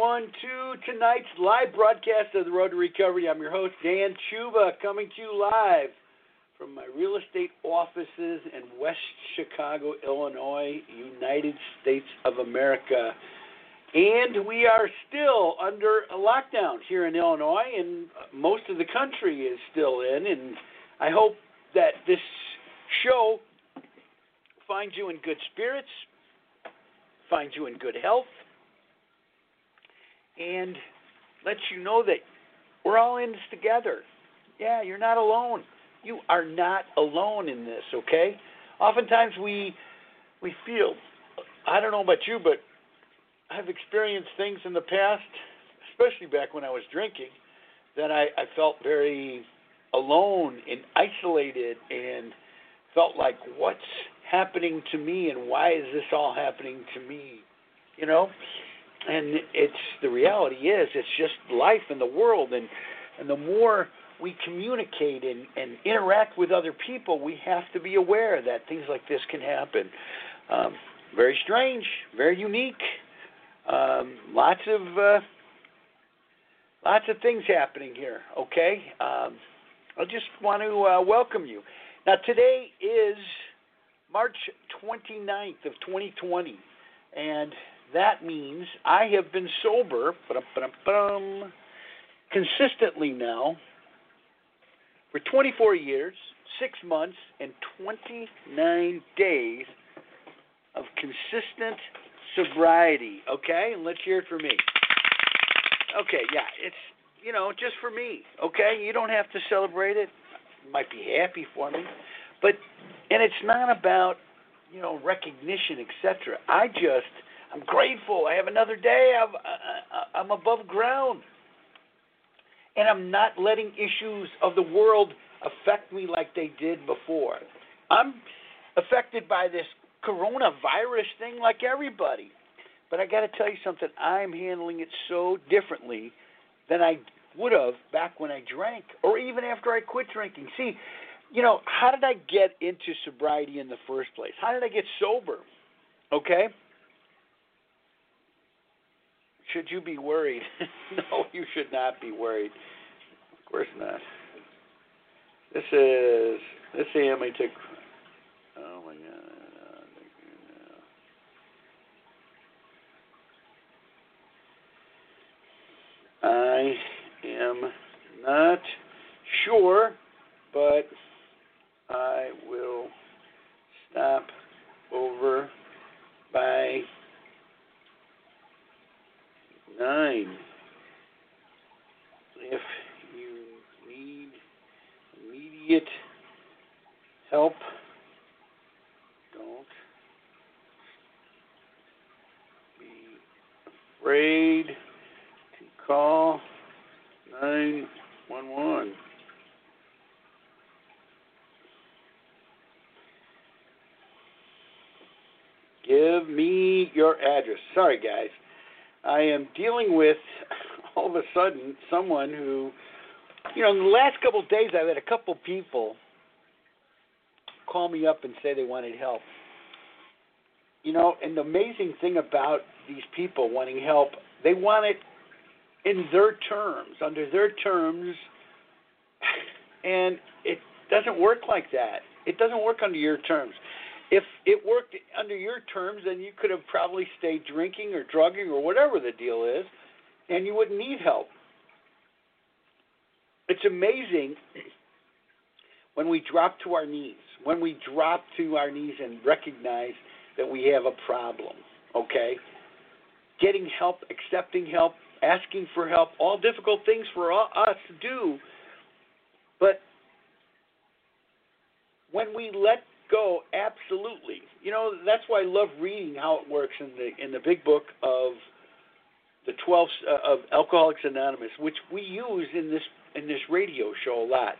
everyone, to tonight's live broadcast of The Road to Recovery. I'm your host, Dan Chuba, coming to you live from my real estate offices in West Chicago, Illinois, United States of America. And we are still under a lockdown here in Illinois, and most of the country is still in. And I hope that this show finds you in good spirits, finds you in good health and lets you know that we're all in this together. Yeah, you're not alone. You are not alone in this, okay? Oftentimes we we feel I don't know about you, but I've experienced things in the past, especially back when I was drinking, that I, I felt very alone and isolated and felt like what's happening to me and why is this all happening to me? You know? And it's the reality is it's just life in the world and and the more we communicate and, and interact with other people, we have to be aware that things like this can happen. Um, very strange, very unique. Um, lots of uh, lots of things happening here. Okay, um, I just want to uh, welcome you. Now today is March 29th of 2020, and that means I have been sober consistently now for 24 years, 6 months, and 29 days of consistent sobriety. Okay? And let's hear it for me. Okay, yeah, it's, you know, just for me. Okay? You don't have to celebrate it. You might be happy for me. But, and it's not about, you know, recognition, etc. I just, I'm grateful. I have another day. I'm, uh, uh, I'm above ground and I'm not letting issues of the world affect me like they did before. I'm affected by this coronavirus thing like everybody. But I got to tell you something, I'm handling it so differently than I would have back when I drank or even after I quit drinking. See, you know, how did I get into sobriety in the first place? How did I get sober? Okay? Should you be worried? no, you should not be worried. Of course not. This is this AM I took. Oh my God. I am not sure, but I will stop over by nine. If you need immediate help, don't be afraid to call 911. Give me your address. Sorry, guys. I am dealing with all of a sudden someone who, you know, in the last couple of days, I've had a couple people call me up and say they wanted help. You know, and the amazing thing about these people wanting help, they want it in their terms, under their terms, and it doesn't work like that. It doesn't work under your terms if it worked under your terms, then you could have probably stayed drinking or drugging or whatever the deal is, and you wouldn't need help. It's amazing when we drop to our knees, when we drop to our knees and recognize that we have a problem, okay? Getting help, accepting help, asking for help, all difficult things for us to do. But when we let go absolutely. You know, that's why I love reading how it works in the in the big book of the 12 uh, of Alcoholics Anonymous, which we use in this in this radio show a lot.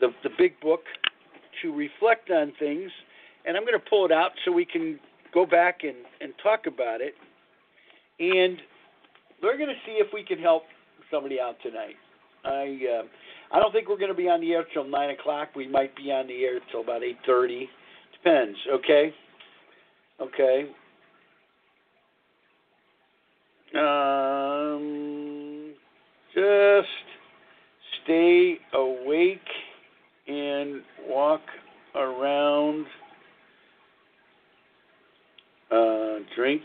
The the big book to reflect on things, and I'm going to pull it out so we can go back and and talk about it. And we're going to see if we can help somebody out tonight. I uh, I don't think we're going to be on the air till nine o'clock. We might be on the air till about eight thirty. Depends. Okay. Okay. Um, just stay awake and walk around. Uh, drink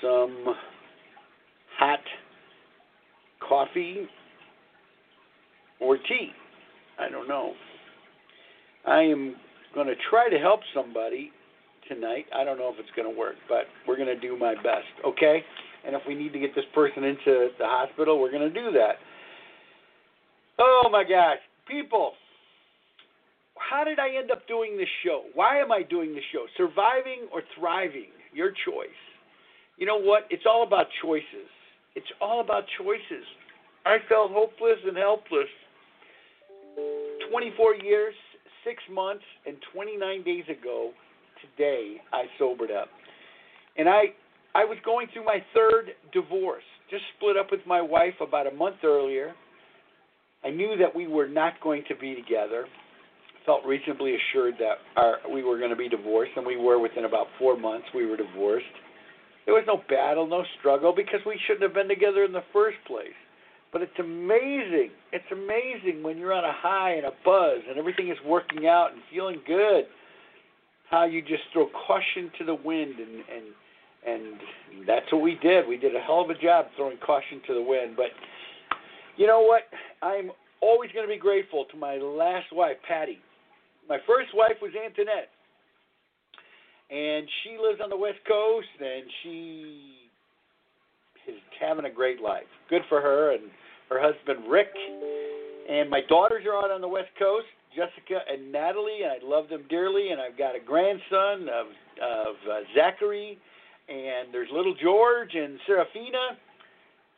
some hot coffee or tea. I don't know. I am going to try to help somebody tonight. I don't know if it's going to work, but we're going to do my best, okay? And if we need to get this person into the hospital, we're going to do that. Oh my gosh, people, how did I end up doing this show? Why am I doing this show? Surviving or thriving? your choice. You know what? It's all about choices. It's all about choices. I felt hopeless and helpless. 24 years, 6 months, and 29 days ago today, I sobered up. And I I was going through my third divorce. Just split up with my wife about a month earlier. I knew that we were not going to be together. Felt reasonably assured that our, we were going to be divorced, and we were within about four months. We were divorced. There was no battle, no struggle, because we shouldn't have been together in the first place. But it's amazing. It's amazing when you're on a high and a buzz, and everything is working out and feeling good. How you just throw caution to the wind, and and and that's what we did. We did a hell of a job throwing caution to the wind. But you know what? I'm always going to be grateful to my last wife, Patty. My first wife was Antoinette, and she lives on the West Coast, and she is having a great life. Good for her and her husband Rick. And my daughters are out on the West Coast, Jessica and Natalie, and I love them dearly. And I've got a grandson of of uh, Zachary, and there's little George and Serafina,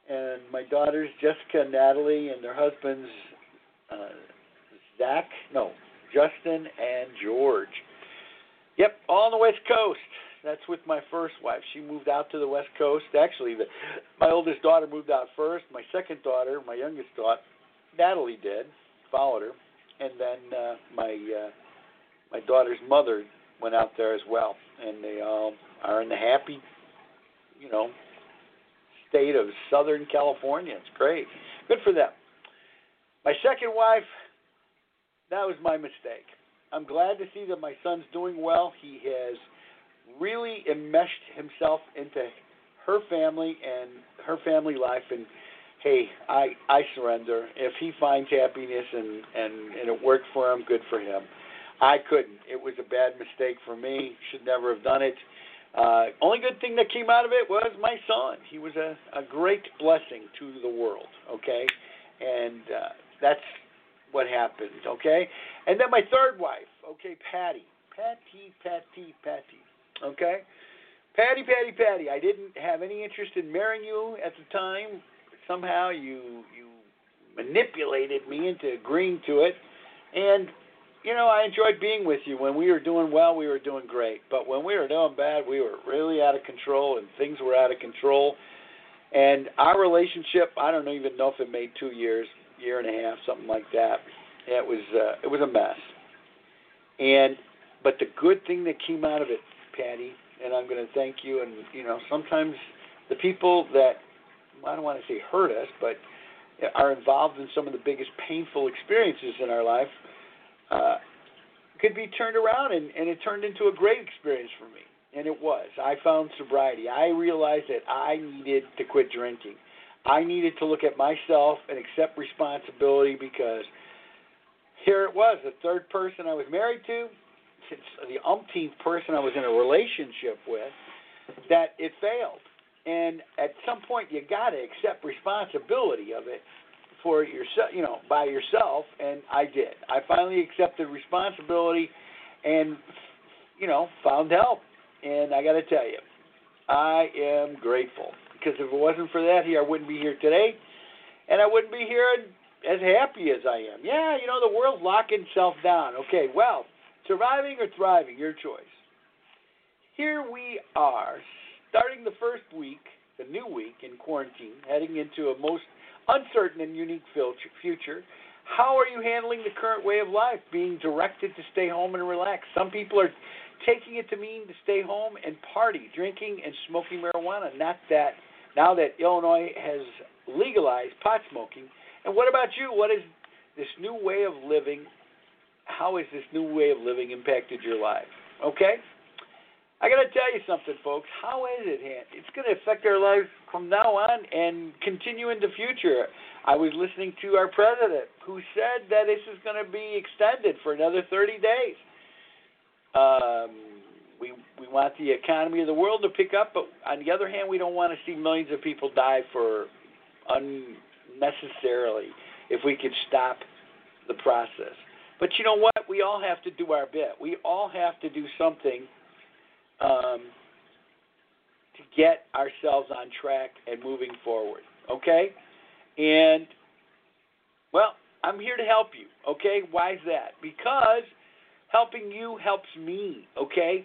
and my daughters Jessica and Natalie, and their husbands uh, Zach, no, Justin and George. Yep, all on the West Coast. That's with my first wife. She moved out to the West Coast. Actually, the, my oldest daughter moved out first. My second daughter, my youngest daughter, Natalie did, followed her, and then uh, my uh, my daughter's mother went out there as well, and they all are in the happy, you know, state of Southern California. It's great. Good for them. My second wife, that was my mistake. I'm glad to see that my son's doing well. He has really enmeshed himself into her family and her family life. And hey i i surrender. If he finds happiness and and and it worked for him good for him. I couldn't. It was a bad mistake for me. Should never have done it. Uh only good thing that came out of it was my son. He was a a great blessing to the world okay? And uh that's what happened okay? And then my third wife okay patty. Patty patty patty Okay? Patty, Patty, Patty, I didn't have any interest in marrying you at the time. Somehow you you manipulated me into agreeing to it. And you know, I enjoyed being with you. When we were doing well, we were doing great. But when we were doing bad, we were really out of control and things were out of control. And our relationship, I don't even know if it made 2 years, year and a half, something like that. It was uh, it was a mess. And but the good thing that came out of it Patty, and I'm going to thank you. And you know, sometimes the people that I don't want to say hurt us, but are involved in some of the biggest painful experiences in our life uh, could be turned around, and, and it turned into a great experience for me. And it was. I found sobriety. I realized that I needed to quit drinking. I needed to look at myself and accept responsibility because here it was, the third person I was married to, the umpteenth person I was in a relationship with that it failed. And at some point, you got to accept responsibility of it for yourself, you know, by yourself. And I did. I finally accepted responsibility, and you know, found help. And I got to tell you, I am grateful because if it wasn't for that, here I wouldn't be here today, and I wouldn't be here as happy as I am. Yeah, you know, the world's locking itself down. Okay, well, Surviving or thriving, your choice. Here we are, starting the first week, the new week in quarantine, heading into a most uncertain and unique future. How are you handling the current way of life, being directed to stay home and relax? Some people are taking it to mean to stay home and party, drinking and smoking marijuana. Not that now that Illinois has legalized pot smoking. And what about you? What is this new way of living how has this new way of living impacted your life? Okay? I got to tell you something, folks. How is it? It's going to affect our lives from now on and continue in the future. I was listening to our president who said that this is going to be extended for another 30 days. Um, we we want the economy of the world to pick up, but on the other hand, we don't want to see millions of people die for unnecessarily. If we could stop the process. But you know what? We all have to do our bit. We all have to do something um, to get ourselves on track and moving forward. Okay? And, well, I'm here to help you. Okay? Why is that? Because helping you helps me. Okay?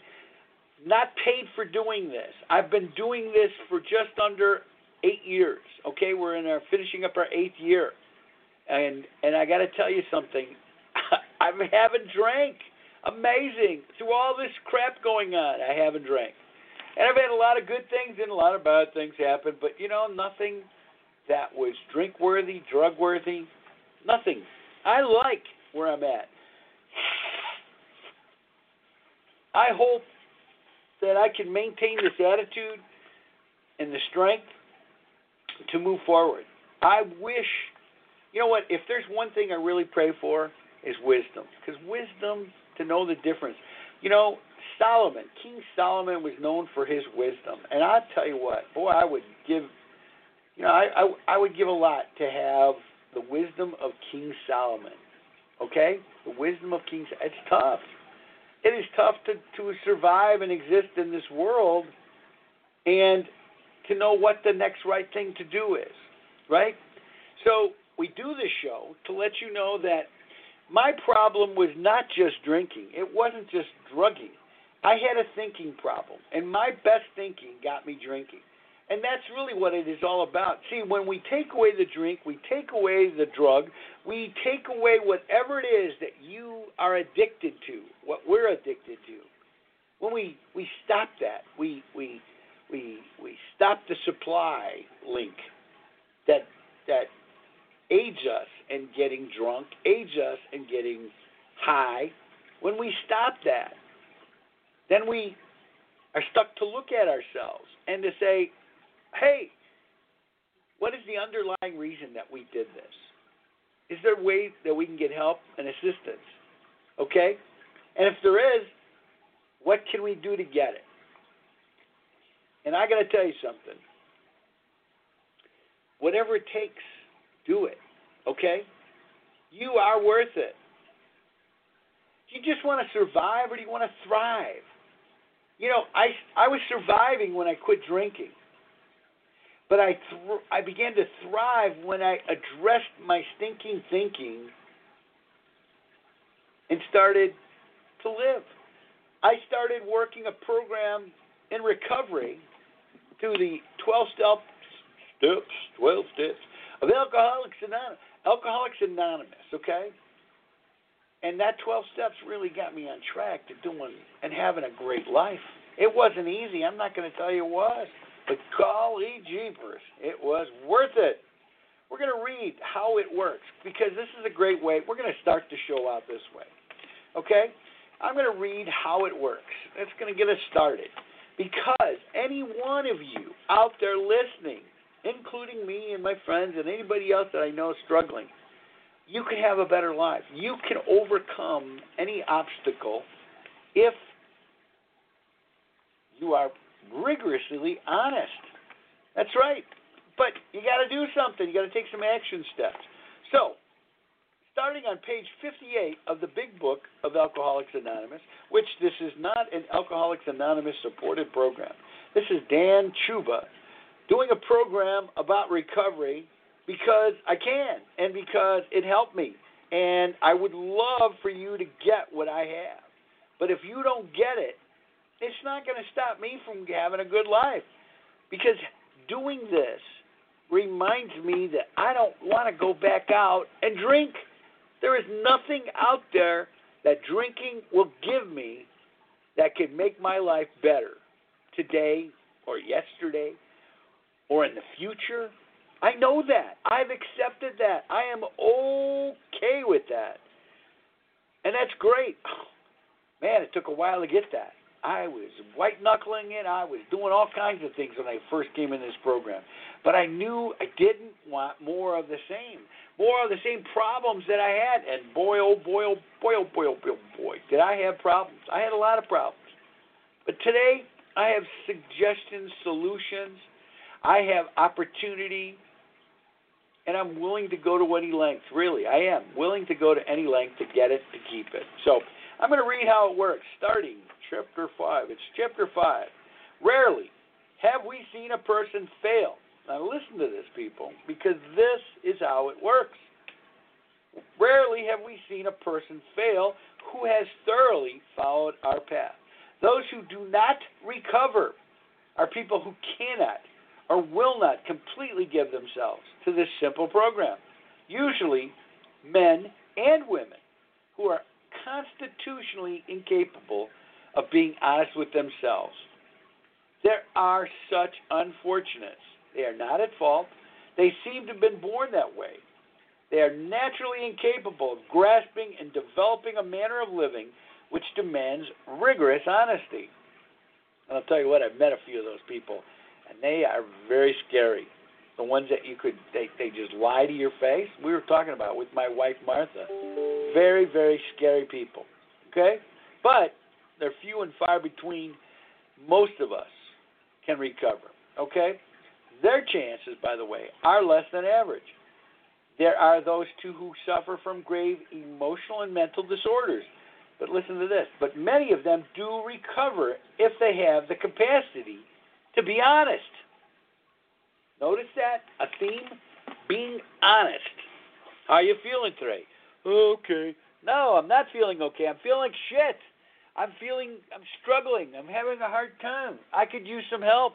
Not paid for doing this. I've been doing this for just under eight years. Okay, we're in our finishing up our eighth year, and and I got to tell you something. I haven't drank. Amazing. Through all this crap going on, I haven't drank. And I've had a lot of good things and a lot of bad things happen, but you know, nothing that was drink worthy, drug worthy, nothing. I like where I'm at. I hope that I can maintain this attitude and the strength to move forward. I wish, you know what, if there's one thing I really pray for is wisdom. Because wisdom to know the difference. You know, Solomon, King Solomon was known for his wisdom. And I'll tell you what, boy, I would give, you know, I, I, I would give a lot to have the wisdom of King Solomon. Okay? The wisdom of King It's tough. It is tough to, to survive and exist in this world and to know what the next right thing to do is, right? So we do this show to let you know that my problem was not just drinking, it wasn't just drugging. I had a thinking problem, and my best thinking got me drinking. And that's really what it is all about. See, when we take away the drink, we take away the drug, we take away whatever it is that you are addicted to, what we're addicted to. When we, we stop that, we, we we we stop the supply link that that aids us in getting drunk, age us in getting high. When we stop that, then we are stuck to look at ourselves and to say, hey, what is the underlying reason that we did this? Is there a way that we can get help and assistance? Okay? And if there is, what can we do to get it? And I got to tell you something. Whatever it takes, do it. Okay? You are worth it. Do you just want to survive or do you want to thrive? You know, I, I was surviving when I quit drinking. But I, th- I began to thrive when I addressed my stinking thinking and started to live. I started working a program in recovery through the 12 steps, steps 12 steps of Alcoholics Anonymous. Alcoholics Anonymous, okay? And that 12 steps really got me on track to doing and having a great life. It wasn't easy. I'm not going to tell you it was. But golly jeepers, it was worth it. We're going to read how it works because this is a great way. We're going to start the show out this way. Okay? I'm going to read how it works. It's going to get us started. Because any one of you out there listening, including me and my friends and anybody else that I know is struggling, you can have a better life. You can overcome any obstacle if you are rigorously honest. That's right. But you got to do something. You got to take some action steps. So, starting on page 58 of the big book of Alcoholics Anonymous, which this is not an Alcoholics Anonymous supported program. This is Dan Chuba doing a program about recovery because I can and because it helped me. And I would love for you to get what I have. But if you don't get it, it's not going to stop me from having a good life. Because doing this reminds me that I don't want to go back out and drink. There is nothing out there that drinking will give me that could make my life better today or yesterday or in the future. I know that. I've accepted that. I am okay with that. And that's great. Man, it took a while to get that. I was white knuckling it. I was doing all kinds of things when I first came in this program. But I knew I didn't want more of the same. More of the same problems that I had. And boy, oh boy, oh boy, oh boy, oh boy, oh boy, did I have problems. I had a lot of problems. But today, I have suggestions, solutions. I have opportunity. And I'm willing to go to any length. Really, I am willing to go to any length to get it, to keep it. So I'm going to read how it works, starting chapter 5. It's chapter 5. Rarely have we seen a person fail? Now, listen to this, people, because this is how it works. Rarely have we seen a person fail who has thoroughly followed our path. Those who do not recover are people who cannot or will not completely give themselves to this simple program. Usually, men and women who are constitutionally incapable of being honest with themselves. There are such unfortunates. They are not at fault. They seem to have been born that way. They are naturally incapable of grasping and developing a manner of living which demands rigorous honesty. And I'll tell you what, I've met a few of those people, and they are very scary. The ones that you could, they, they just lie to your face. We were talking about with my wife Martha. Very, very scary people. Okay? But they're few and far between. Most of us can recover. Okay? Their chances, by the way, are less than average. There are those too who suffer from grave emotional and mental disorders. But listen to this. But many of them do recover if they have the capacity to be honest. Notice that? A theme? Being honest. How are you feeling today? Okay. No, I'm not feeling okay. I'm feeling shit. I'm feeling, I'm struggling. I'm having a hard time. I could use some help.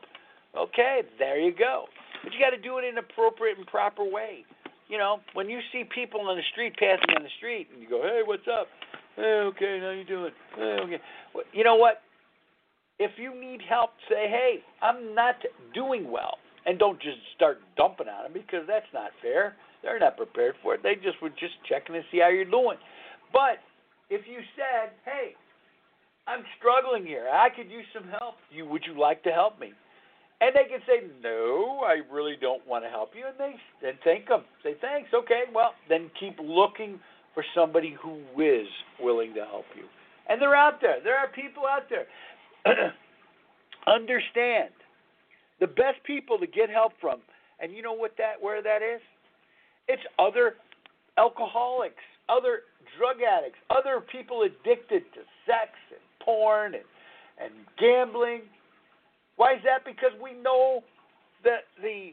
Okay, there you go. But you got to do it in an appropriate and proper way. You know, when you see people on the street passing on the street, and you go, "Hey, what's up?" Hey, okay, how you doing? Hey, okay. Well, you know what? If you need help, say, "Hey, I'm not doing well," and don't just start dumping on them because that's not fair. They're not prepared for it. They just were just checking to see how you're doing. But if you said, "Hey, I'm struggling here. I could use some help. You would you like to help me?" And they can say, "No, I really don't want to help you," and they then thank them. Say thanks. Okay, well then keep looking for somebody who is willing to help you. And they're out there. There are people out there. Understand the best people to get help from, and you know what that where that is? It's other alcoholics, other drug addicts, other people addicted to sex and porn and and gambling why is that? Because we know that the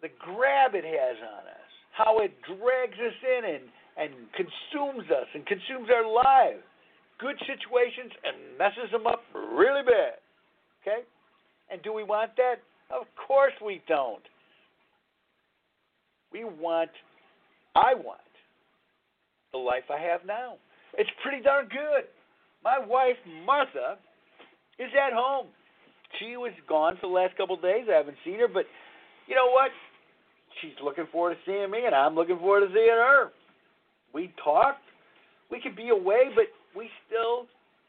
the grab it has on us, how it drags us in and and consumes us and consumes our lives. Good situations and messes them up really bad. Okay? And do we want that? Of course we don't. We want, I want, the life I have now. It's pretty darn good. My wife, Martha, is at home she was gone for the last couple of days. I haven't seen her, but you know what? She's looking forward to seeing me, and I'm looking forward to seeing her. We talked. We could be away, but we still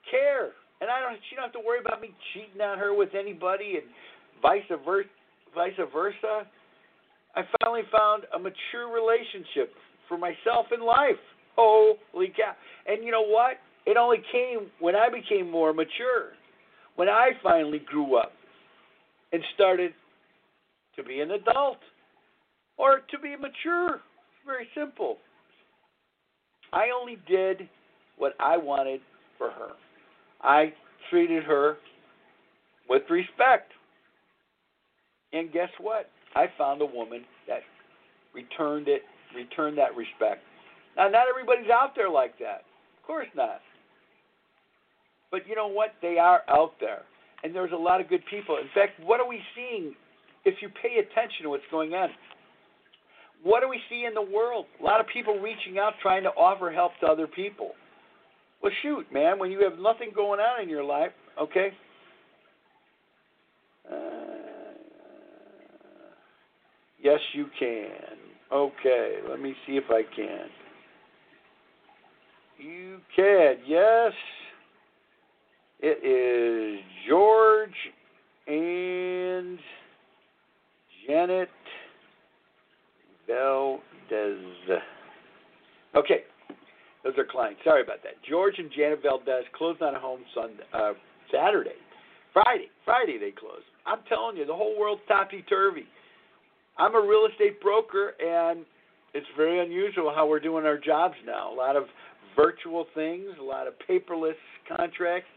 care. And I don't. She don't have to worry about me cheating on her with anybody, and vice versa. Vice versa. I finally found a mature relationship for myself in life. Holy cow! And you know what? It only came when I became more mature when I finally grew up and started to be an adult or to be mature. Very simple. I only did what I wanted for her. I treated her with respect. And guess what? I found a woman that returned it, returned that respect. Now, not everybody's out there like that. Of course not. But you know what? They are out there. And there's a lot of good people. In fact, what are we seeing if you pay attention to what's going on? What do we see in the world? A lot of people reaching out trying to offer help to other people. Well, shoot, man, when you have nothing going on in your life, okay? Uh, yes, you can. Okay, let me see if I can. You can, yes. It is George and Janet Valdez. Okay, those are clients. Sorry about that. George and Janet Valdez closed on a home Sunday, uh, Saturday, Friday. Friday they closed. I'm telling you, the whole world's topsy turvy. I'm a real estate broker, and it's very unusual how we're doing our jobs now. A lot of virtual things, a lot of paperless contracts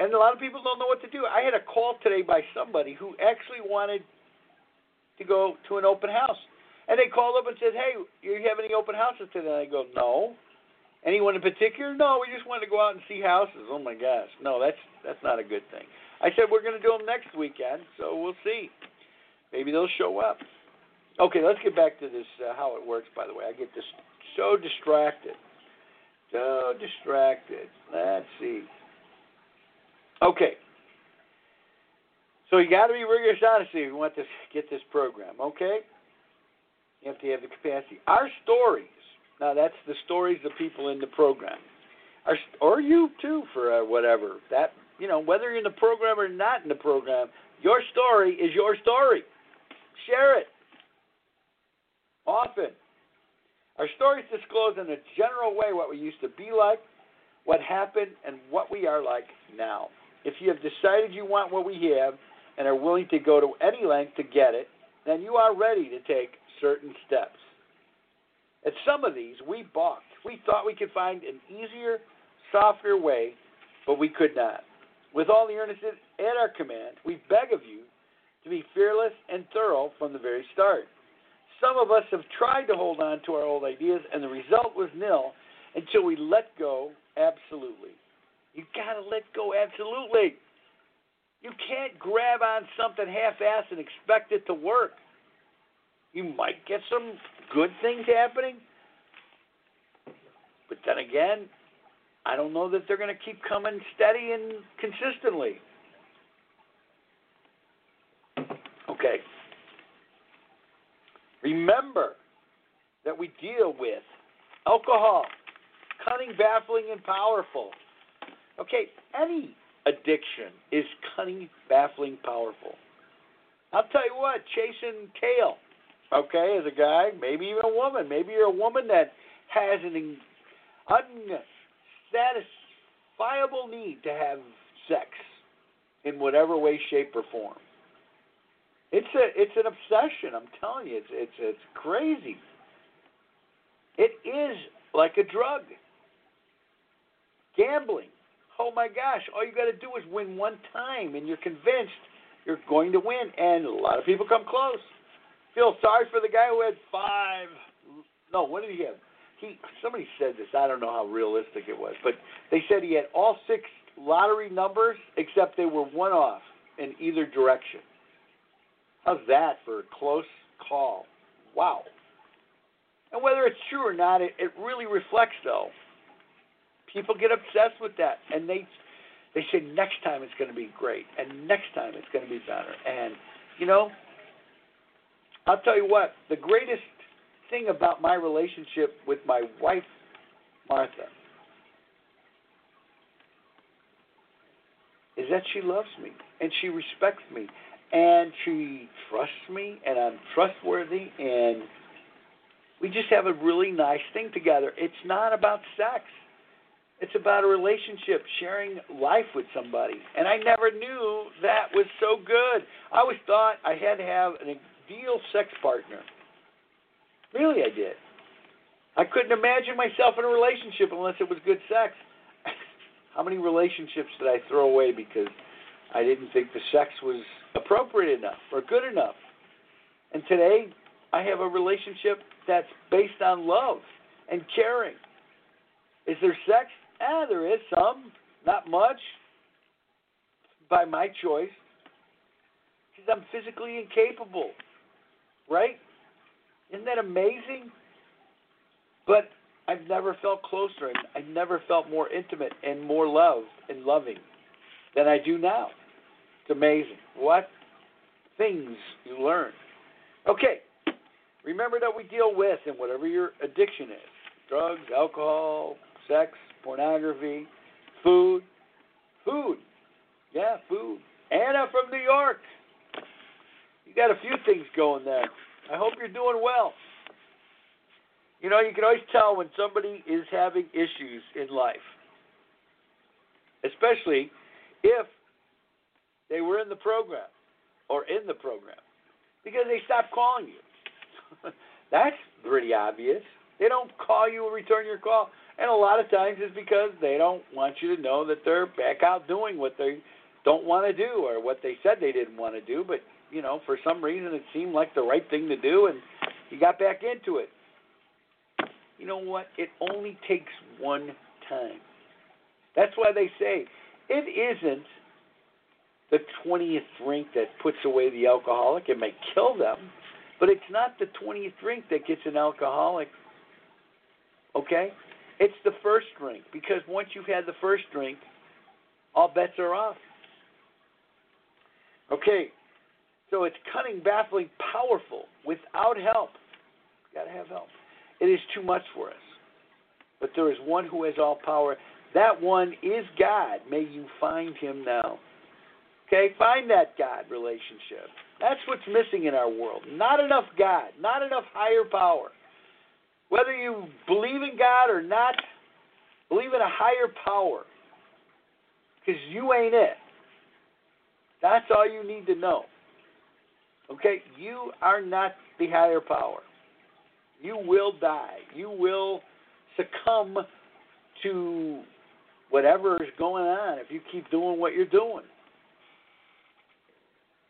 And a lot of people don't know what to do. I had a call today by somebody who actually wanted to go to an open house. And they called up and said, Hey, do you have any open houses today? And I go, No. Anyone in particular? No, we just wanted to go out and see houses. Oh my gosh. No, that's that's not a good thing. I said we're going to do them next weekend, so we'll see. Maybe they'll show up. Okay, let's get back to this uh, how it works by the way. I get this so distracted. So distracted. Let's see. Okay. So you got to be rigorous honesty if you want to get this program, okay? You have to have the capacity. Our stories, now that's the stories of people in the program, Our, or you too for uh, whatever. That you know, whether you're in the program or not in the program, your story is your story. Share it often. Our stories disclose in a general way what we used to be like, what happened, and what we are like now. If you have decided you want what we have and are willing to go to any length to get it, then you are ready to take certain steps. At some of these, we balked. We thought we could find an easier, softer way, but we could not. With all the earnestness at our command, we beg of you to be fearless and thorough from the very start. Some of us have tried to hold on to our old ideas, and the result was nil until we let go absolutely. You got to let go absolutely. You can't grab on something half assed and expect it to work. You might get some good things happening, but then again, I don't know that they're going to keep coming steady and consistently. Okay. Remember that we deal with alcohol, cunning, baffling, and powerful. Okay, any addiction is cunning, baffling, powerful. I'll tell you what, chasing tail, okay, as a guy, maybe even a woman, maybe you're a woman that has an unsatisfiable need to have sex in whatever way, shape, or form. It's a it's an obsession. I'm telling you, it's it's it's crazy. It is like a drug. Gambling. Oh my gosh! All you got to do is win one time, and you're convinced you're going to win. And a lot of people come close. Feel sorry for the guy who had five. No, what did he have? He somebody said this. I don't know how realistic it was, but they said he had all six lottery numbers except they were one off in either direction. How's that for a close call? Wow. And whether it's true or not, it, it really reflects though. People get obsessed with that, and they they say next time it's going to be great, and next time it's going to be better. And you know, I'll tell you what, the greatest thing about my relationship with my wife, Martha, is that she loves me and she respects me and she trusts me and I'm trustworthy and we just have a really nice thing together. It's not about sex. It's about a relationship, sharing life with somebody. And I never knew that was so good. I always thought I had to have an ideal sex partner. Really, I did. I couldn't imagine myself in a relationship unless it was good sex. How many relationships did I throw away because I didn't think the sex was appropriate enough or good enough? And today, I have a relationship that's based on love and caring. Is there sex? Ah, there is some, not much, by my choice, because I'm physically incapable, right? Isn't that amazing? But I've never felt closer and I've never felt more intimate and more loved and loving than I do now. It's amazing. What things you learn. Okay, remember that we deal with and whatever your addiction is drugs, alcohol, sex, pornography, food. Food. Yeah, food. Anna from New York. You got a few things going there. I hope you're doing well. You know, you can always tell when somebody is having issues in life, especially if they were in the program or in the program, because they stop calling you. That's pretty obvious. They don't call you or return your call. And a lot of times it's because they don't want you to know that they're back out doing what they don't want to do or what they said they didn't want to do, but you know, for some reason it seemed like the right thing to do and you got back into it. You know what? It only takes one time. That's why they say it isn't the 20th drink that puts away the alcoholic. It may kill them, but it's not the 20th drink that gets an alcoholic. Okay? It's the first drink because once you've had the first drink, all bets are off. Okay, so it's cunning, baffling, powerful, without help. Got to have help. It is too much for us. But there is one who has all power. That one is God. May you find him now. Okay, find that God relationship. That's what's missing in our world. Not enough God, not enough higher power. Whether you believe in God or not, believe in a higher power. Because you ain't it. That's all you need to know. Okay? You are not the higher power. You will die. You will succumb to whatever is going on if you keep doing what you're doing.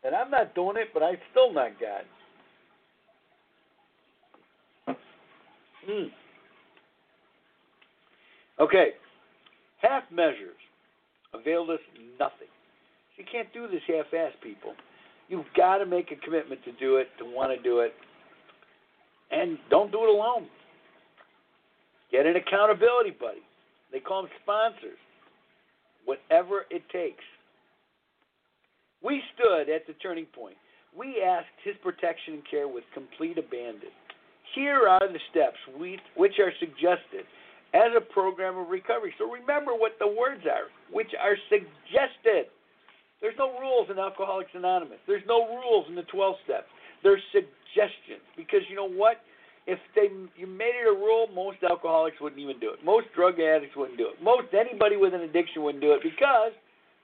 And I'm not doing it, but I'm still not God. Hmm. Okay. Half measures availed us nothing. You can't do this half ass, people. You've got to make a commitment to do it, to want to do it. And don't do it alone. Get an accountability buddy. They call them sponsors. Whatever it takes. We stood at the turning point. We asked his protection and care with complete abandon. Here are the steps we, which are suggested as a program of recovery. So remember what the words are, which are suggested. There's no rules in Alcoholics Anonymous. There's no rules in the 12 steps. There's suggestions because you know what? If they you made it a rule, most alcoholics wouldn't even do it. Most drug addicts wouldn't do it. Most anybody with an addiction wouldn't do it because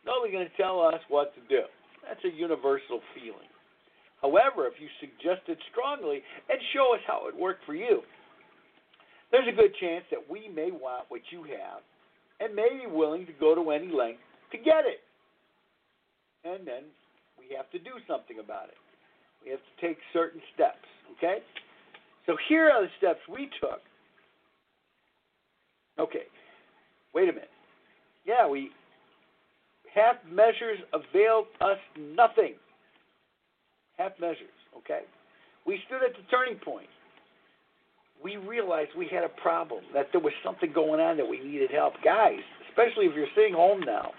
nobody's going to tell us what to do. That's a universal feeling. However, if you suggest it strongly and show us how it worked for you, there's a good chance that we may want what you have and may be willing to go to any length to get it. And then we have to do something about it. We have to take certain steps, okay? So here are the steps we took. Okay, wait a minute. Yeah, we half measures availed us nothing. Half measures, okay? We stood at the turning point. We realized we had a problem, that there was something going on that we needed help. Guys, especially if you're sitting home now,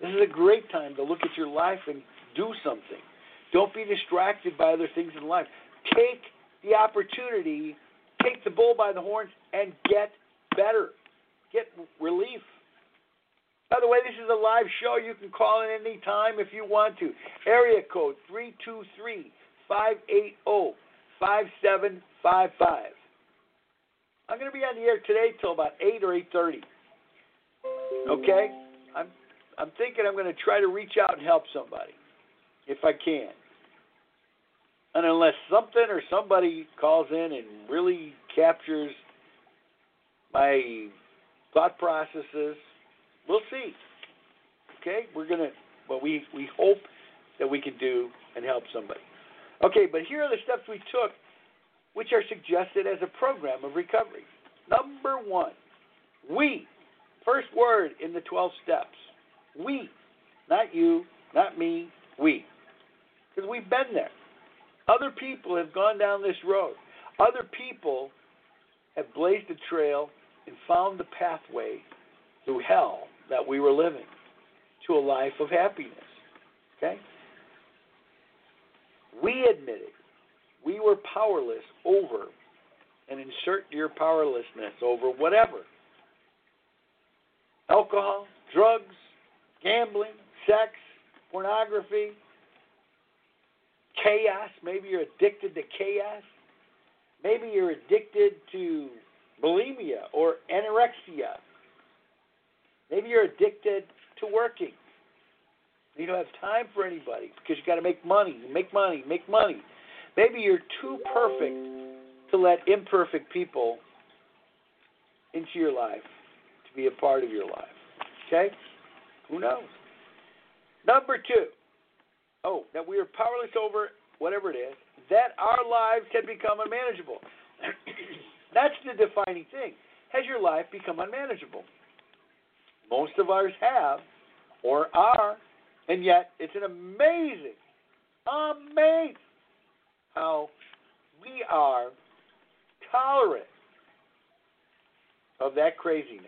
this is a great time to look at your life and do something. Don't be distracted by other things in life. Take the opportunity, take the bull by the horns, and get better. Get relief. By the way, this is a live show. You can call in any time if you want to. Area code 323 580 5755. I'm going to be on the air today till about 8 or 8.30. Okay? I'm, thinking I'm going to try to reach out and help somebody if I can. And unless something or somebody calls in and really captures my thought processes, we'll see. Okay, we're gonna. Well, we we hope that we can do and help somebody. Okay, but here are the steps we took, which are suggested as a program of recovery. Number one, we. First word in the 12 steps. We. Not you, not me, we. Because we've been there. Other people have gone down this road. Other people have blazed a trail and found the pathway through hell that we were living to a life of happiness. Okay? We admitted we were powerless over, and insert your powerlessness over whatever alcohol, drugs, gambling, sex, pornography, chaos. Maybe you're addicted to chaos. Maybe you're addicted to bulimia or anorexia. Maybe you're addicted to working. You don't have time for anybody because you got to make money, make money, make money. Maybe you're too perfect to let imperfect people into your life to be a part of your life. Okay? Who knows? Number two, oh, that we are powerless over whatever it is, that our lives can become unmanageable. That's the defining thing. Has your life become unmanageable? Most of ours have or are, and yet it's an amazing, amazing how we are tolerant of that craziness.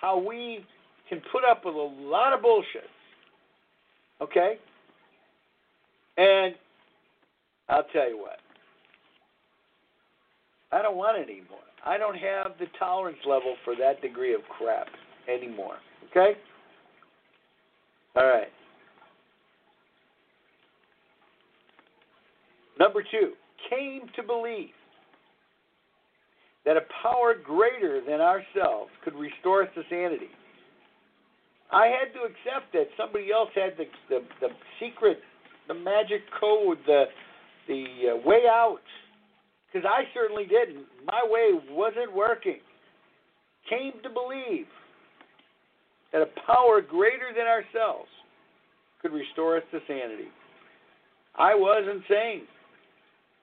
How we can put up with a lot of bullshit. Okay? And I'll tell you what. I don't want it anymore. I don't have the tolerance level for that degree of crap anymore. Okay? All right. Number two, came to believe that a power greater than ourselves could restore us to sanity. I had to accept that somebody else had the the, the secret, the magic code, the the uh, way out, because I certainly didn't. My way wasn't working. Came to believe that a power greater than ourselves could restore us to sanity. I was insane.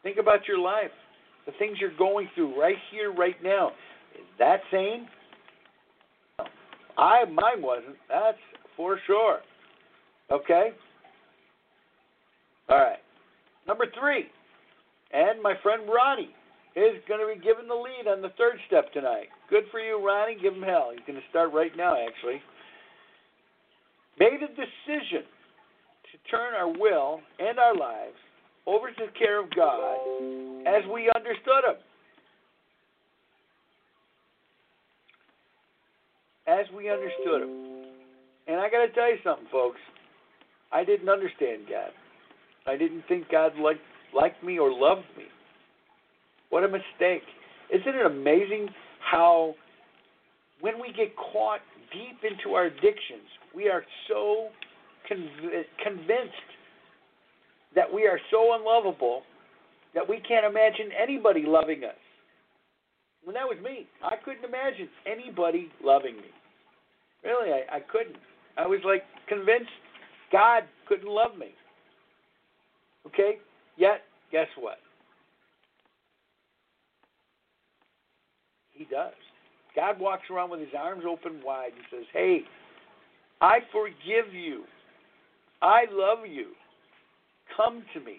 Think about your life, the things you're going through right here, right now. Is that sane? I mine wasn't. That's for sure. Okay. All right. Number three, and my friend Ronnie is going to be given the lead on the third step tonight. Good for you, Ronnie. Give him hell. He's going to start right now, actually. Made a decision to turn our will and our lives over to the care of God as we understood Him. As we understood Him. And I got to tell you something, folks. I didn't understand God. I didn't think God liked, liked me or loved me. What a mistake. Isn't it amazing how when we get caught deep into our addictions, we are so conv- convinced that we are so unlovable that we can't imagine anybody loving us. When that was me, I couldn't imagine anybody loving me. Really, I, I couldn't. I was like convinced God couldn't love me. Okay? Yet, guess what? He does. God walks around with his arms open wide and says, Hey, I forgive you. I love you. Come to me.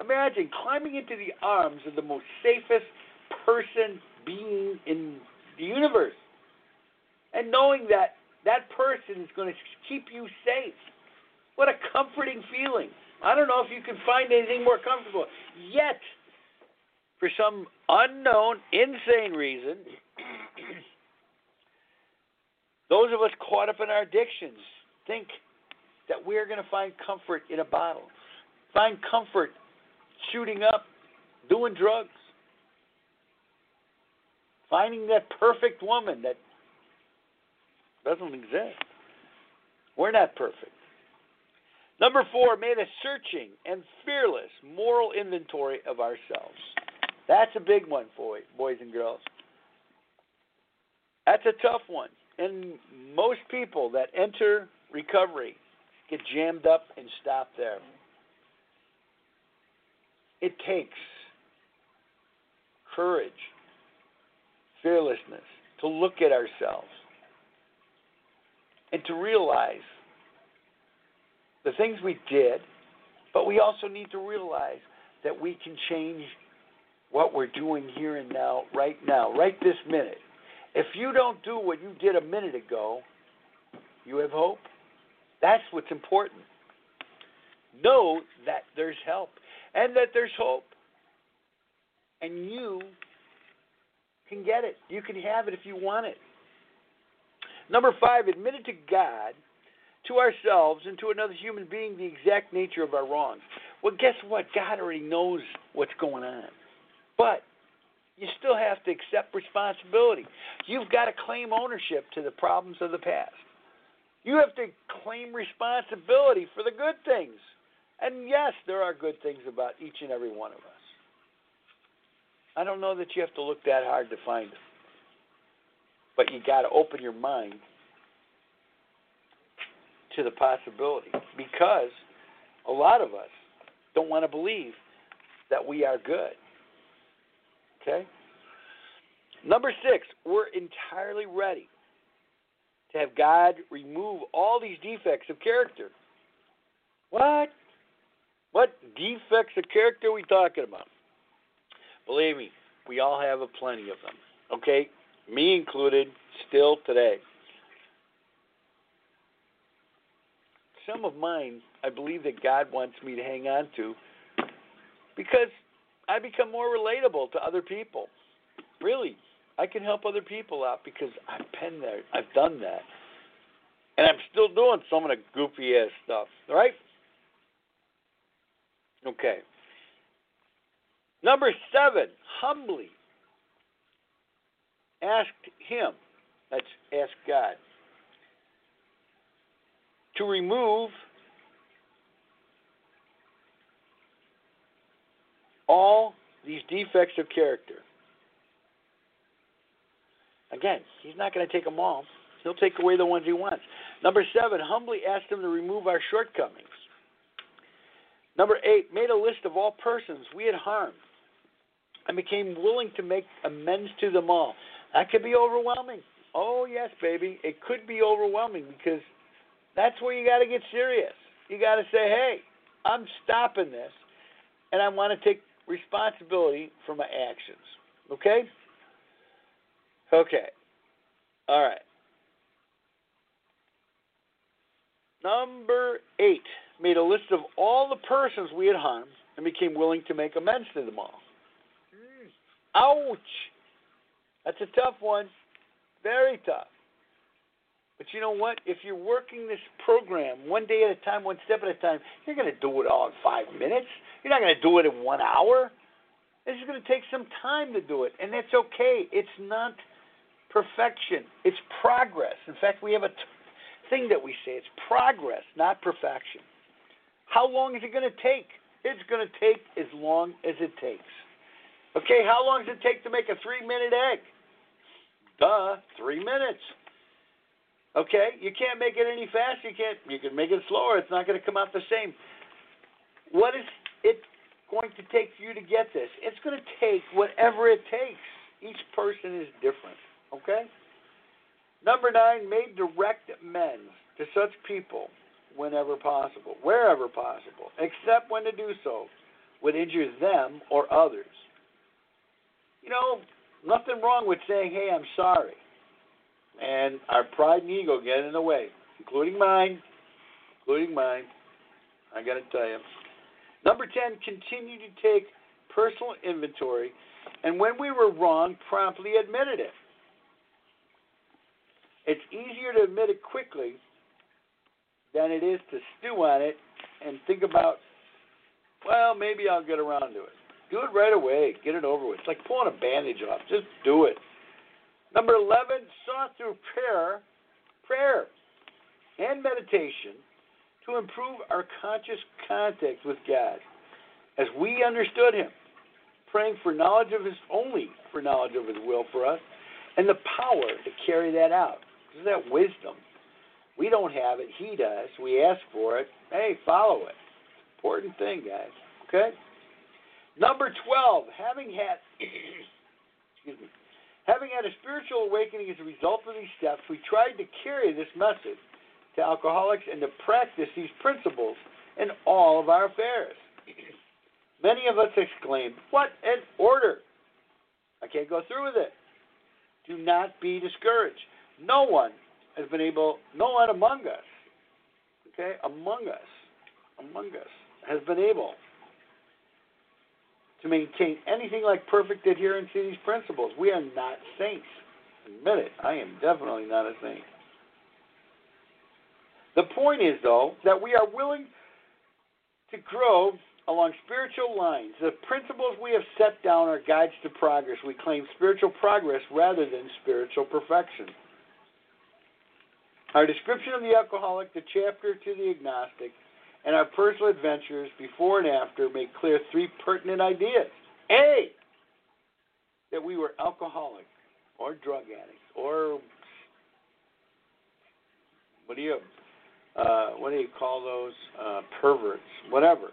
Imagine climbing into the arms of the most safest person, being in the universe, and knowing that that person is going to keep you safe. What a comforting feeling. I don't know if you can find anything more comfortable. Yet, for some unknown, insane reason, those of us caught up in our addictions think that we're going to find comfort in a bottle, find comfort shooting up, doing drugs, finding that perfect woman that doesn't exist. We're not perfect. Number four, made a searching and fearless moral inventory of ourselves. That's a big one, boy, boys and girls. That's a tough one. And most people that enter recovery get jammed up and stop there. It takes courage, fearlessness to look at ourselves and to realize the things we did, but we also need to realize that we can change what we're doing here and now, right now, right this minute. If you don't do what you did a minute ago, you have hope. That's what's important. Know that there's help and that there's hope. And you can get it. You can have it if you want it. Number five, admit it to God, to ourselves, and to another human being the exact nature of our wrongs. Well, guess what? God already knows what's going on. But you still have to accept responsibility. You've got to claim ownership to the problems of the past. You have to claim responsibility for the good things. And yes, there are good things about each and every one of us. I don't know that you have to look that hard to find them. But you got to open your mind to the possibility because a lot of us don't want to believe that we are good. Okay? Number six, we're entirely ready to have God remove all these defects of character. What? What defects of character are we talking about? Believe me, we all have a plenty of them. Okay? Me included, still today. Some of mine, I believe that God wants me to hang on to because I become more relatable to other people. Really, I can help other people out because I've been there, I've done that, and I'm still doing some of the goofy ass stuff. Right? Okay. Number seven, humbly asked Him, that's ask God, to remove all these defects of character. Again, He's not going to take them all. He'll take away the ones He wants. Number seven, humbly asked Him to remove our shortcomings. Number eight, made a list of all persons we had harmed and became willing to make amends to them all. That could be overwhelming. Oh, yes, baby. It could be overwhelming because that's where you got to get serious. You got to say, hey, I'm stopping this, and I want to take responsibility for my actions. Okay? Okay. All right. Number eight made a list of all the persons we had harmed and became willing to make amends to them all. Ouch! That's a tough one. Very tough. But you know what? If you're working this program one day at a time, one step at a time, you're going to do it all in five minutes. You're not going to do it in one hour. This is going to take some time to do it, and that's okay. It's not perfection, it's progress. In fact, we have a t- thing that we say it's progress, not perfection. How long is it going to take? It's going to take as long as it takes. Okay, how long does it take to make a three minute egg? Duh, three minutes. Okay, you can't make it any faster. You can't. You can make it slower. It's not going to come out the same. What is it going to take for you to get this? It's going to take whatever it takes. Each person is different. Okay. Number nine, made direct amends to such people whenever possible, wherever possible, except when to do so would injure them or others. You know, nothing wrong with saying, hey, I'm sorry. And our pride and ego get in the way, including mine, including mine. I got to tell you. Number 10, continue to take personal inventory, and when we were wrong, promptly admitted it. It's easier to admit it quickly than it is to stew on it and think about, well, maybe I'll get around to it. Do it right away. Get it over with. It's like pulling a bandage off. Just do it. Number 11, sought through prayer, prayer and meditation to improve our conscious contact with God as we understood Him, praying for knowledge of His, only for knowledge of His will for us, and the power to carry that out. Is that wisdom? We don't have it. He does. We ask for it. Hey, follow it. Important thing, guys. Okay? Number 12, having had excuse me, having had a spiritual awakening as a result of these steps, we tried to carry this message to alcoholics and to practice these principles in all of our affairs. Many of us exclaimed, What an order! I can't go through with it. Do not be discouraged. No one has been able, no one among us, okay, among us, among us, has been able to maintain anything like perfect adherence to these principles. We are not saints. Admit it. I am definitely not a saint. The point is, though, that we are willing to grow along spiritual lines. The principles we have set down are guides to progress. We claim spiritual progress rather than spiritual perfection. Our description of the alcoholic, the chapter to the agnostic, and our personal adventures before and after make clear three pertinent ideas. A, that we were alcoholic or drug addicts or what do you uh, what do you call those uh, perverts, whatever.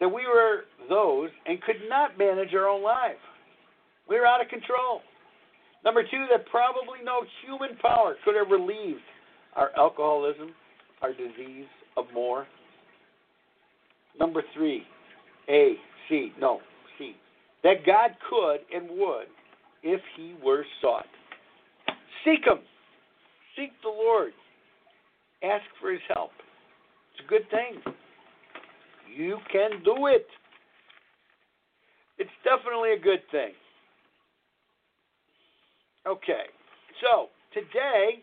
That we were those and could not manage our own life. We were out of control. Number two, that probably no human power could have relieved our alcoholism, our disease of more. Number three, A, C, no, C, that God could and would if he were sought. Seek him. Seek the Lord. Ask for his help. It's a good thing. You can do it. It's definitely a good thing. Okay, so today,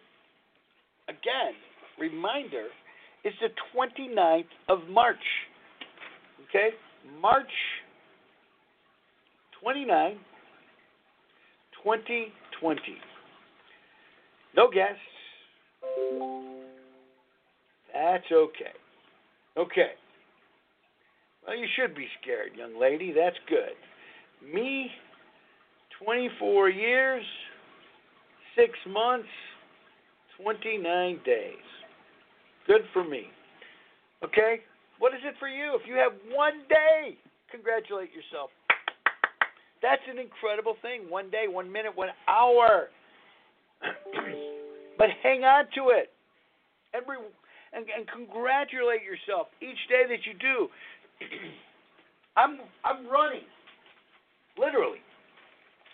again, reminder, is the 29th of March. Okay, March 29, 2020. No guests. That's okay. Okay. Well, you should be scared, young lady. That's good. Me, 24 years, 6 months, 29 days. Good for me. Okay? What is it for you? If you have one day, congratulate yourself. That's an incredible thing. One day, one minute, one hour. but hang on to it. Every and, and congratulate yourself each day that you do. I'm I'm running, literally,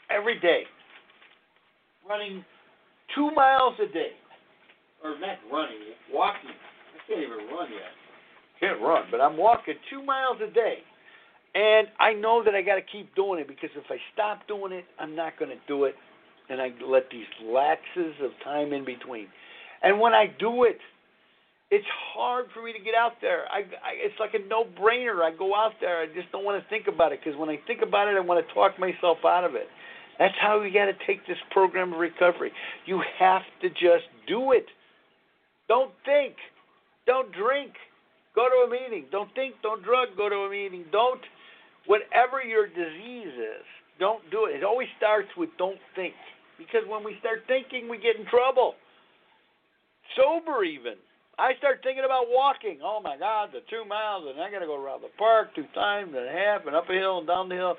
every day. Running two miles a day, or not running, walking. I can't even run yet. Can't run, but I'm walking two miles a day. And I know that I got to keep doing it because if I stop doing it, I'm not going to do it. And I let these lapses of time in between. And when I do it, it's hard for me to get out there. I, I it's like a no-brainer. I go out there. I just don't want to think about it because when I think about it, I want to talk myself out of it. That's how you got to take this program of recovery. You have to just do it. Don't think. Don't drink. Go to a meeting. Don't think. Don't drug. Go to a meeting. Don't. Whatever your disease is, don't do it. It always starts with don't think. Because when we start thinking, we get in trouble. Sober, even. I start thinking about walking. Oh my God, the two miles, and I got to go around the park two times and a half, and up a hill and down the hill.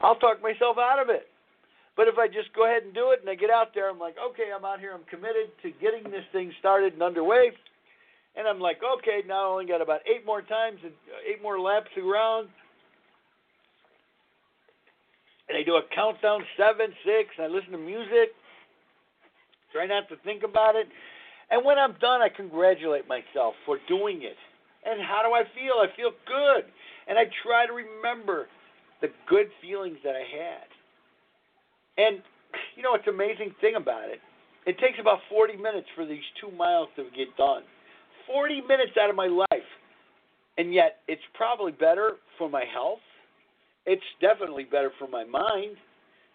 I'll talk myself out of it. But if I just go ahead and do it, and I get out there, I'm like, okay, I'm out here. I'm committed to getting this thing started and underway. And I'm like, okay, now I only got about eight more times, and uh, eight more laps around. And I do a countdown, seven, six. And I listen to music. Try not to think about it. And when I'm done, I congratulate myself for doing it. And how do I feel? I feel good. And I try to remember the good feelings that I had. And, you know, it's amazing thing about it. It takes about 40 minutes for these two miles to get done. 40 minutes out of my life. And yet, it's probably better for my health. It's definitely better for my mind.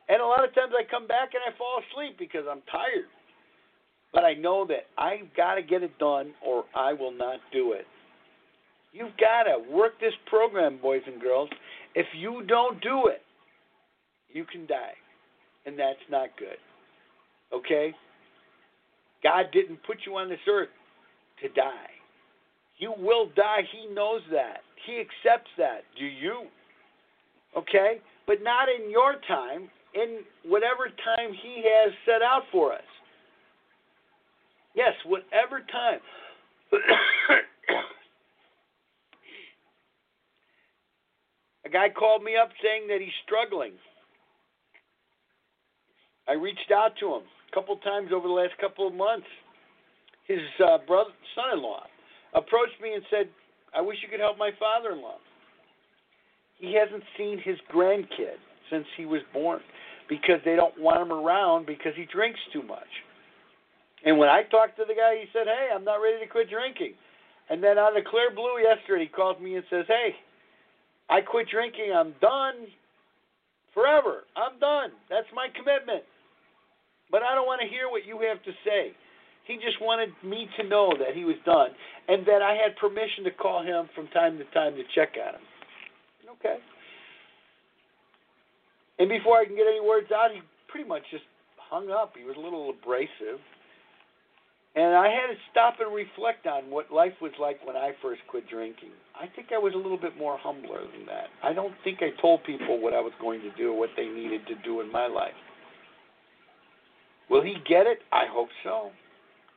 And a lot of times I come back and I fall asleep because I'm tired. But I know that I've got to get it done or I will not do it. You've got to work this program, boys and girls. If you don't do it, you can die. And that's not good. Okay? God didn't put you on this earth to die. You will die. He knows that. He accepts that. Do you? Okay? But not in your time, in whatever time He has set out for us. Yes, whatever time. a guy called me up saying that he's struggling. I reached out to him a couple times over the last couple of months. His uh, brother, son-in-law, approached me and said, "I wish you could help my father-in-law. He hasn't seen his grandkid since he was born because they don't want him around because he drinks too much." And when I talked to the guy, he said, "Hey, I'm not ready to quit drinking." And then out of the clear blue yesterday, he calls me and says, "Hey, I quit drinking. I'm done forever. I'm done. That's my commitment. But I don't want to hear what you have to say." He just wanted me to know that he was done and that I had permission to call him from time to time to check on him. Okay. And before I can get any words out, he pretty much just hung up. He was a little abrasive. And I had to stop and reflect on what life was like when I first quit drinking. I think I was a little bit more humbler than that. I don't think I told people what I was going to do or what they needed to do in my life. Will he get it? I hope so.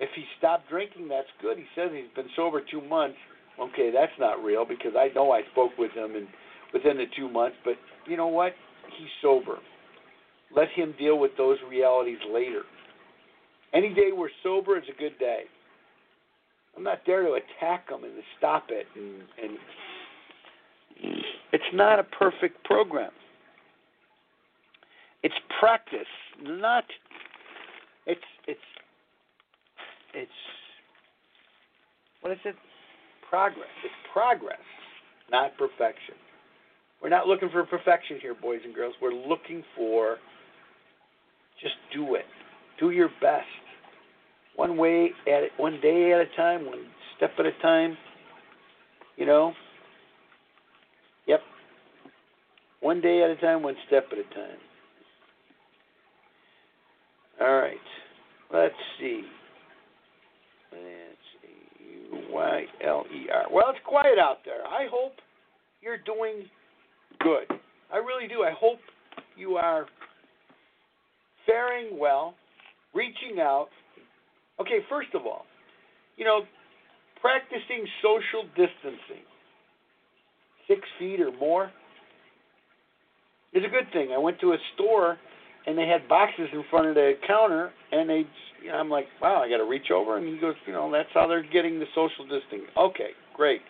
If he stopped drinking, that's good. He says he's been sober two months. Okay, that's not real because I know I spoke with him and within the two months. But you know what? He's sober. Let him deal with those realities later. Any day we're sober is a good day. I'm not there to attack them and to stop it, and, and it's not a perfect program. It's practice, not. It's it's it's what is it? Progress. It's progress, not perfection. We're not looking for perfection here, boys and girls. We're looking for just do it. Do your best. One way at it, one day at a time, one step at a time. You know? Yep. One day at a time, one step at a time. All right. Let's see. Y L E R. Well, it's quiet out there. I hope you're doing good. I really do. I hope you are faring well, reaching out. Okay, first of all, you know, practicing social distancing, six feet or more, is a good thing. I went to a store and they had boxes in front of the counter, and they, you know, I'm like, wow, I got to reach over, and he goes, you know, that's how they're getting the social distancing. Okay, great.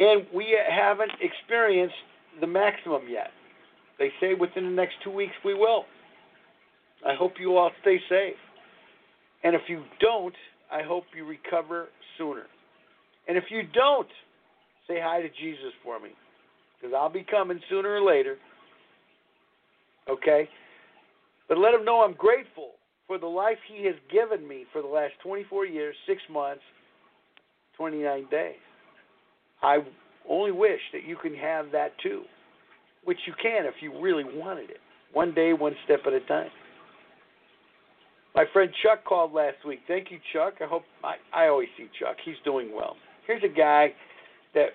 And we haven't experienced the maximum yet. They say within the next two weeks we will. I hope you all stay safe. And if you don't, I hope you recover sooner. And if you don't, say hi to Jesus for me, because I'll be coming sooner or later. Okay? But let him know I'm grateful for the life he has given me for the last 24 years, 6 months, 29 days. I only wish that you can have that too, which you can if you really wanted it. One day, one step at a time. My friend Chuck called last week. Thank you, Chuck. I hope I, I always see Chuck. He's doing well. Here's a guy that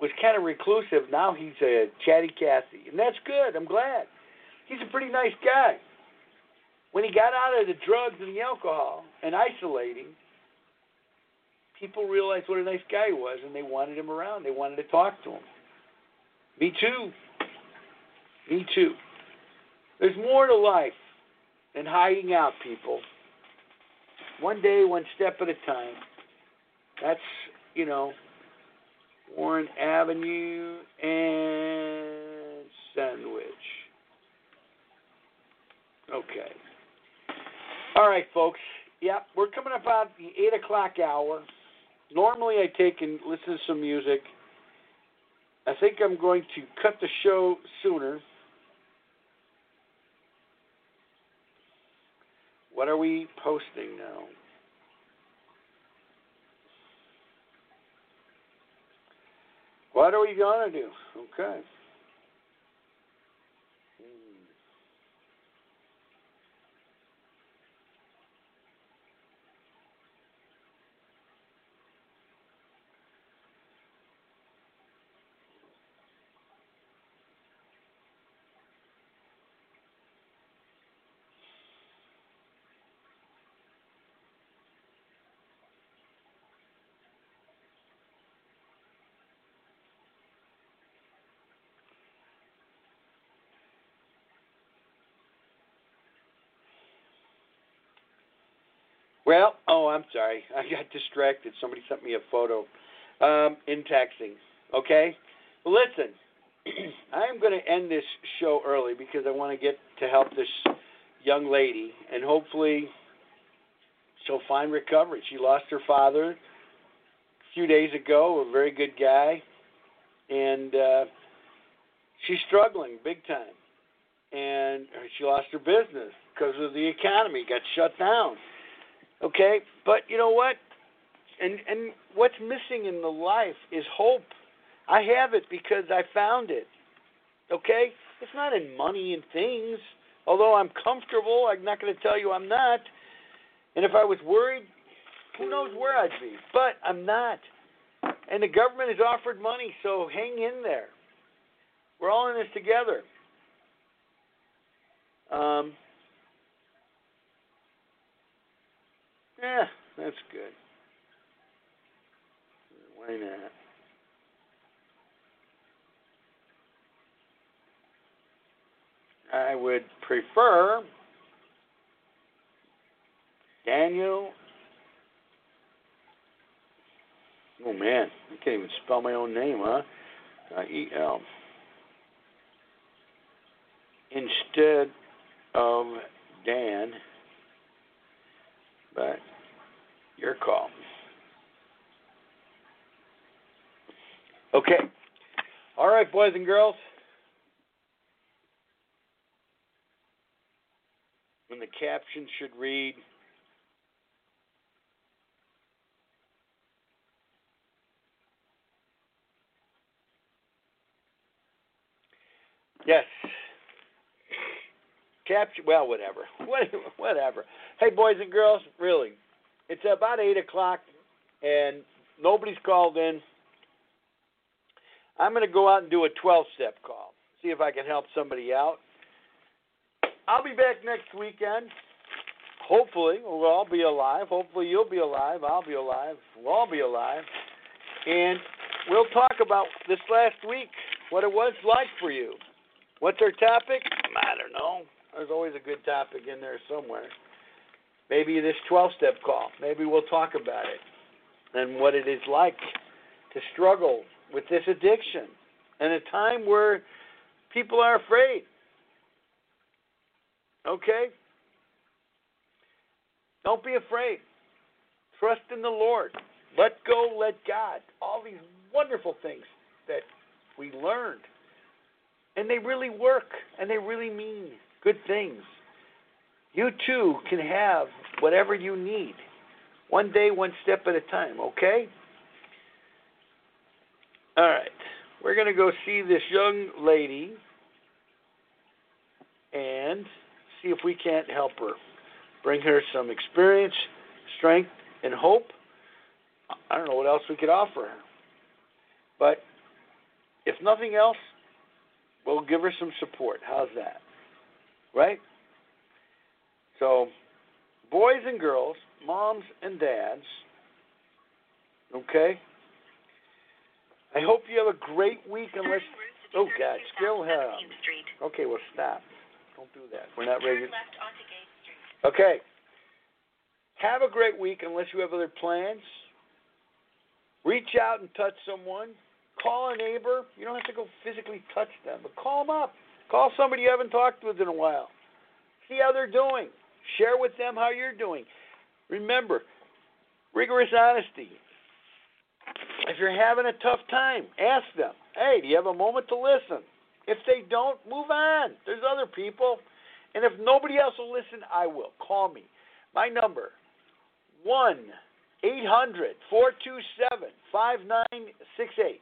was kind of reclusive. Now he's a chatty Cathy, and that's good. I'm glad. He's a pretty nice guy. When he got out of the drugs and the alcohol and isolating, people realized what a nice guy he was, and they wanted him around. They wanted to talk to him. Me too. Me too. There's more to life and hiding out, people. One day, one step at a time. That's, you know, Warren Avenue and Sandwich. Okay. All right, folks. Yep, we're coming up on the 8 o'clock hour. Normally, I take and listen to some music. I think I'm going to cut the show sooner. What are we posting now? What are we going to do? Okay. Well, oh, I'm sorry. I got distracted. Somebody sent me a photo um, in texting. Okay? Listen, I'm going to end this show early because I want to get to help this young lady, and hopefully she'll find recovery. She lost her father a few days ago, a very good guy, and uh, she's struggling big time. And she lost her business because of the economy, got shut down Okay, but you know what? And and what's missing in the life is hope. I have it because I found it. Okay? It's not in money and things. Although I'm comfortable, I'm not going to tell you I'm not. And if I was worried, who knows where I'd be? But I'm not. And the government has offered money, so hang in there. We're all in this together. Um, yeah, that's good. Why not? I would prefer Daniel. Oh man, I can't even spell my own name, huh? Uh, e L. Instead of Dan, but your call. Okay. All right, boys and girls. When the caption should read, Yes. Capture. Well, whatever. Whatever. Hey, boys and girls, really, it's about eight o'clock, and nobody's called in. I'm going to go out and do a 12-step call. See if I can help somebody out. I'll be back next weekend. Hopefully, we'll all be alive. Hopefully, you'll be alive. I'll be alive. We'll all be alive. And we'll talk about this last week, what it was like for you. What's our topic? I don't know. There's always a good topic in there somewhere. Maybe this 12 step call. Maybe we'll talk about it and what it is like to struggle with this addiction in a time where people are afraid. Okay? Don't be afraid. Trust in the Lord. Let go, let God. All these wonderful things that we learned. And they really work and they really mean good things. You too can have whatever you need. One day, one step at a time, okay? All right. We're going to go see this young lady and see if we can't help her. Bring her some experience, strength, and hope. I don't know what else we could offer her. But if nothing else, we'll give her some support. How's that? Right? So, boys and girls, moms and dads, okay? I hope you have a great week unless. Oh, God, still have. Okay, well, stop. Don't do that. We're not ready. Okay. Have a great week unless you have other plans. Reach out and touch someone. Call a neighbor. You don't have to go physically touch them, but call them up. Call somebody you haven't talked with in a while. See how they're doing. Share with them how you're doing. Remember, rigorous honesty. If you're having a tough time, ask them, hey, do you have a moment to listen? If they don't, move on. There's other people. And if nobody else will listen, I will. Call me. My number, 1 800 427 5968.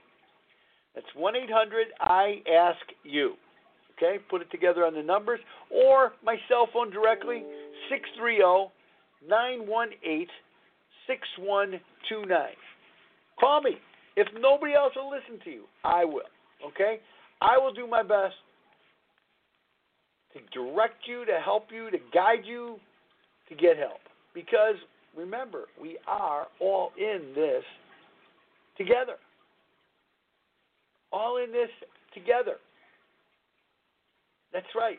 That's 1 800 I Ask You. Okay, put it together on the numbers or my cell phone directly 630 918 6129. Call me. If nobody else will listen to you, I will. Okay? I will do my best to direct you, to help you, to guide you to get help. Because remember, we are all in this together. All in this together. That's right.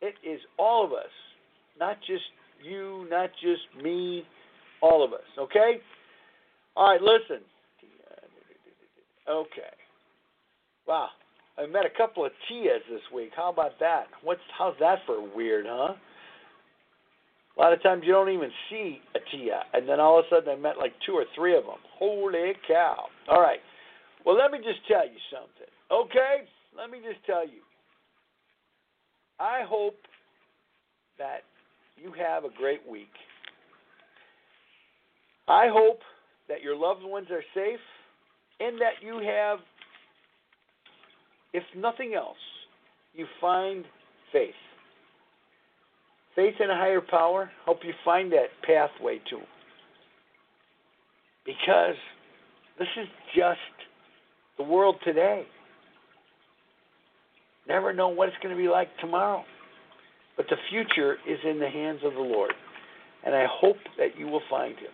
It is all of us, not just you, not just me, all of us, okay? All right, listen. Okay. Wow. I met a couple of Tias this week. How about that? What's how's that for weird, huh? A lot of times you don't even see a Tia, and then all of a sudden I met like two or three of them. Holy cow! All right. Well, let me just tell you something, okay? Let me just tell you. I hope that you have a great week. I hope that your loved ones are safe and that you have, if nothing else, you find faith. Faith in a higher power, help you find that pathway to. Because this is just the world today. Never know what it's going to be like tomorrow. But the future is in the hands of the Lord. And I hope that you will find him.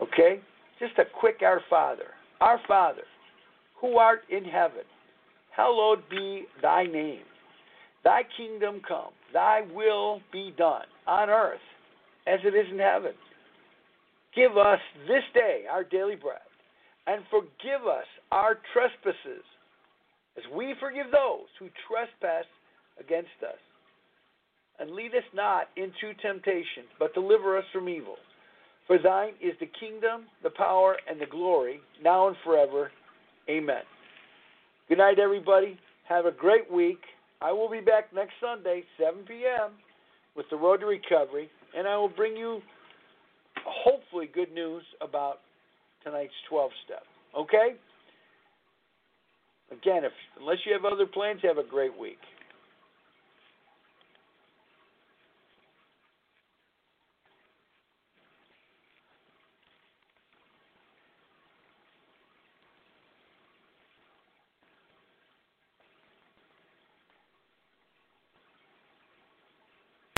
Okay? Just a quick Our Father. Our Father, who art in heaven, hallowed be thy name. Thy kingdom come, thy will be done on earth as it is in heaven. Give us this day our daily bread, and forgive us our trespasses, as we forgive those who trespass against us. And lead us not into temptation, but deliver us from evil. For thine is the kingdom, the power, and the glory, now and forever. Amen. Good night, everybody. Have a great week. I will be back next Sunday, 7 p.m., with the Road to Recovery, and I will bring you hopefully good news about tonight's 12 step. Okay? Again, if unless you have other plans, have a great week.